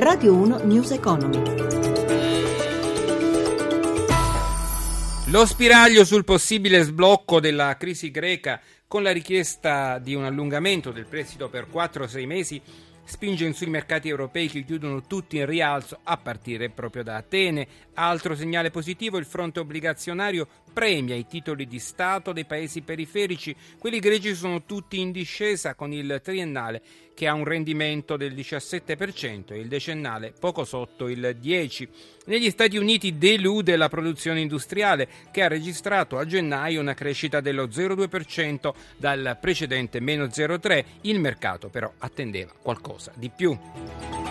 Radio 1 News Economy. Lo spiraglio sul possibile sblocco della crisi greca con la richiesta di un allungamento del prestito per 4-6 mesi spinge sui mercati europei che chiudono tutti in rialzo a partire proprio da Atene. Altro segnale positivo, il fronte obbligazionario premia i titoli di Stato dei paesi periferici. Quelli greci sono tutti in discesa con il triennale che ha un rendimento del 17% e il decennale poco sotto il 10%. Negli Stati Uniti delude la produzione industriale che ha registrato a gennaio una crescita dello 0,2% dal precedente meno 0,3%. Il mercato però attendeva qualcosa di più.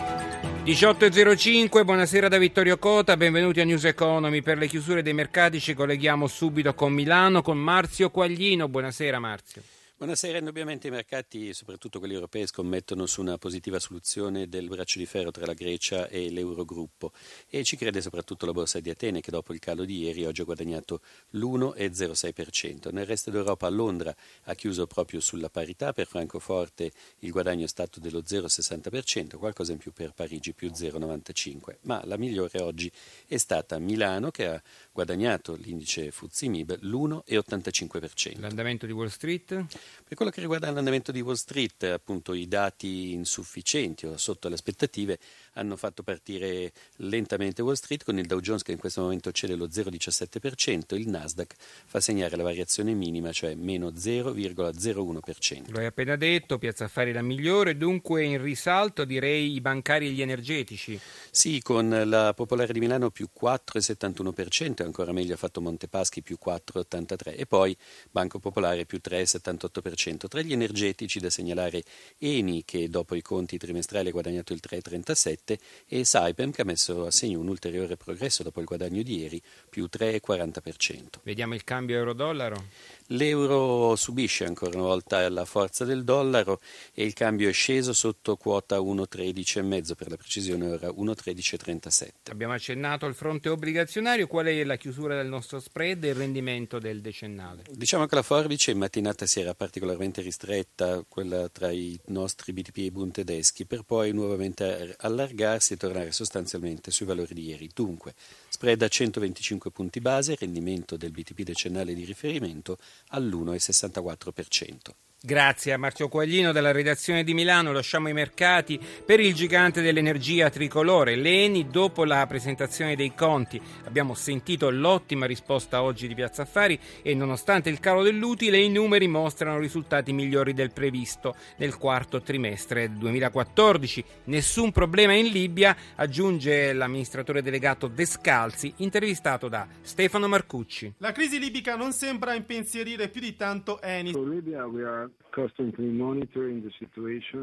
18.05, buonasera da Vittorio Cota, benvenuti a News Economy. Per le chiusure dei mercati ci colleghiamo subito con Milano, con Marzio Quaglino. Buonasera Marzio. Buonasera, indubbiamente i mercati, soprattutto quelli europei, scommettono su una positiva soluzione del braccio di ferro tra la Grecia e l'Eurogruppo. E ci crede soprattutto la borsa di Atene che dopo il calo di ieri oggi ha guadagnato l'1,06%. Nel resto d'Europa Londra ha chiuso proprio sulla parità, per Francoforte il guadagno è stato dello 0,60%, qualcosa in più per Parigi più 0,95%, ma la migliore oggi è stata Milano che ha guadagnato l'indice Fuzzi Mib l'1,85%. L'andamento di Wall Street? Per quello che riguarda l'andamento di Wall Street, appunto i dati insufficienti o sotto le aspettative hanno fatto partire lentamente Wall Street con il Dow Jones che in questo momento cede lo 0,17%, il Nasdaq fa segnare la variazione minima, cioè meno 0,01%. Lo hai appena detto, Piazza Affari la migliore, dunque in risalto direi i bancari e gli energetici. Sì, con la Popolare di Milano più 4,71%, ancora meglio ha fatto Montepaschi più 4,83% e poi Banco Popolare più 3,78%. Tra gli energetici da segnalare Eni che dopo i conti trimestrali ha guadagnato il 3,37% e Saipem che ha messo a segno un ulteriore progresso dopo il guadagno di ieri, più 3,40%. Vediamo il cambio euro-dollaro. L'euro subisce ancora una volta la forza del dollaro e il cambio è sceso sotto quota 1,13,5 per la precisione ora 1,13,37. Abbiamo accennato al fronte obbligazionario, qual è la chiusura del nostro spread e il rendimento del decennale? Diciamo che la forbice in mattinata si era particolarmente ristretta, quella tra i nostri BTP e i Bund tedeschi, per poi nuovamente allargarsi e tornare sostanzialmente sui valori di ieri. Dunque, spread a 125 punti base, rendimento del BTP decennale di riferimento all'1,64%. Grazie a Marzio Quaglino della redazione di Milano. Lasciamo i mercati per il gigante dell'energia tricolore, l'Eni. Dopo la presentazione dei conti abbiamo sentito l'ottima risposta oggi di Piazza Affari e nonostante il calo dell'utile i numeri mostrano risultati migliori del previsto nel quarto trimestre 2014. Nessun problema in Libia, aggiunge l'amministratore delegato Descalzi, intervistato da Stefano Marcucci. La crisi libica non sembra impensierire più di tanto Eni.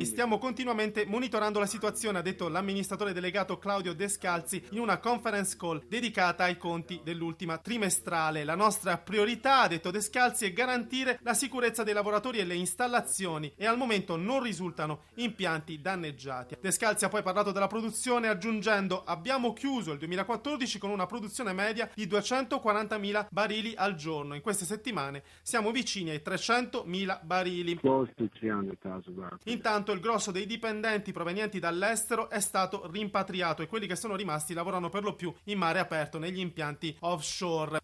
Stiamo continuamente monitorando la situazione, ha detto l'amministratore delegato Claudio Descalzi in una conference call dedicata ai conti dell'ultima trimestrale. La nostra priorità, ha detto Descalzi, è garantire la sicurezza dei lavoratori e le installazioni e al momento non risultano impianti danneggiati. Descalzi ha poi parlato della produzione aggiungendo abbiamo chiuso il 2014 con una produzione media di 240.000 barili al giorno. In queste settimane siamo vicini ai 300.000 barili. Intanto il grosso dei dipendenti provenienti dall'estero è stato rimpatriato e quelli che sono rimasti lavorano per lo più in mare aperto negli impianti offshore.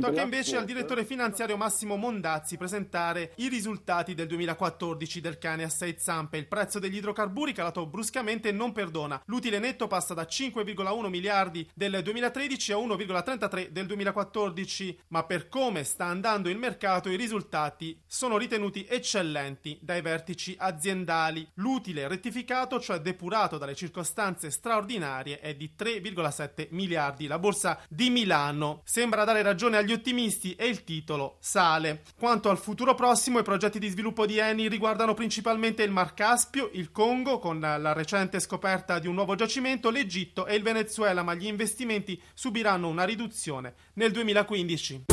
Tocca invece al direttore finanziario Massimo Mondazzi presentare i risultati del 2014 del cane a 6 zampe. Il prezzo degli idrocarburi calato bruscamente e non perdona. L'utile netto passa da 5,1 miliardi del 2013 a 1,33 del 2014, ma per come sta andando il mercato i risultati sono ritenuti eccellenti dai vertici aziendali. L'utile rettificato, cioè depurato dalle circostanze straordinarie, è di 3,7 miliardi. La borsa di Milano sembra dare ragione agli ottimisti e il titolo sale. Quanto al futuro prossimo, i progetti di sviluppo di Eni riguardano principalmente il Mar Caspio, il Congo con la recente scoperta di un nuovo giacimento, l'Egitto e il Venezuela, ma gli investimenti subiranno una riduzione nel 2015.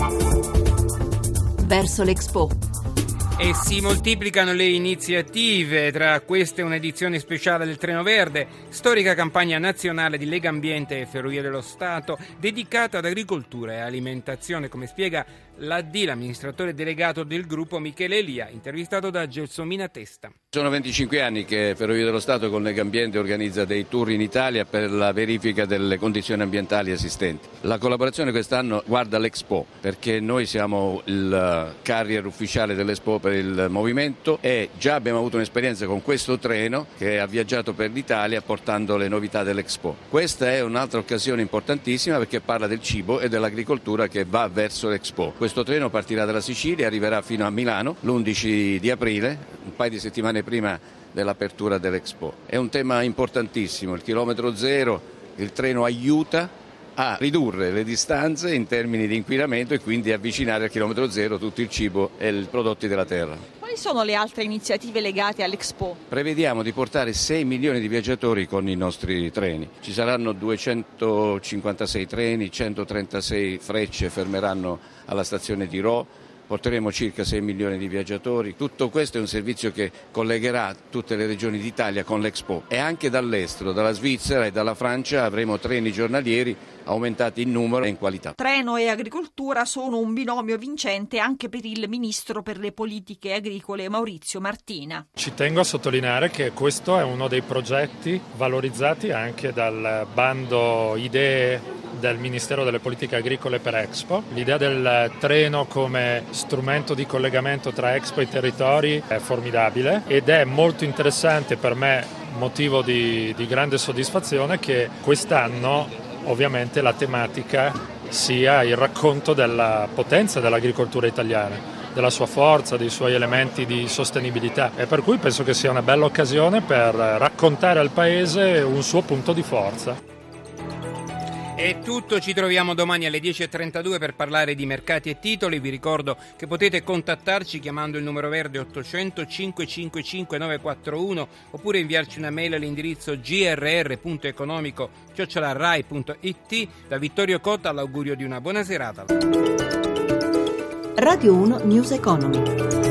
Verso l'Expo. E si moltiplicano le iniziative, tra queste un'edizione speciale del Treno Verde, storica campagna nazionale di Lega Ambiente e Ferrovie dello Stato, dedicata ad agricoltura e alimentazione, come spiega l'AD, l'amministratore delegato del gruppo Michele Elia, intervistato da Gelsomina Testa. Sono 25 anni che Ferrovie dello Stato con Lega Ambiente organizza dei tour in Italia per la verifica delle condizioni ambientali esistenti. La collaborazione quest'anno guarda l'Expo, perché noi siamo il carrier ufficiale dell'Expo per il movimento e già abbiamo avuto un'esperienza con questo treno che ha viaggiato per l'Italia portando le novità dell'Expo. Questa è un'altra occasione importantissima perché parla del cibo e dell'agricoltura che va verso l'Expo. Questo treno partirà dalla Sicilia e arriverà fino a Milano l'11 di aprile, un paio di settimane prima dell'apertura dell'Expo. È un tema importantissimo, il chilometro zero, il treno aiuta a ridurre le distanze in termini di inquinamento e quindi avvicinare al chilometro zero tutto il cibo e i prodotti della terra. Quali sono le altre iniziative legate all'Expo? Prevediamo di portare 6 milioni di viaggiatori con i nostri treni. Ci saranno 256 treni, 136 frecce fermeranno alla stazione di Rho porteremo circa 6 milioni di viaggiatori. Tutto questo è un servizio che collegherà tutte le regioni d'Italia con l'Expo e anche dall'estero, dalla Svizzera e dalla Francia avremo treni giornalieri aumentati in numero e in qualità. Treno e agricoltura sono un binomio vincente anche per il ministro per le politiche agricole Maurizio Martina. Ci tengo a sottolineare che questo è uno dei progetti valorizzati anche dal bando idee del Ministero delle Politiche Agricole per Expo. L'idea del treno come strumento di collegamento tra Expo e territori è formidabile ed è molto interessante per me, motivo di, di grande soddisfazione, che quest'anno ovviamente la tematica sia il racconto della potenza dell'agricoltura italiana della sua forza, dei suoi elementi di sostenibilità e per cui penso che sia una bella occasione per raccontare al Paese un suo punto di forza. È tutto, ci troviamo domani alle 10.32 per parlare di mercati e titoli. Vi ricordo che potete contattarci chiamando il numero verde 800 555 941 oppure inviarci una mail all'indirizzo grr.economico chiocciolarai.it. Da Vittorio Cotta l'augurio di una buona serata. Radio 1 News Economy.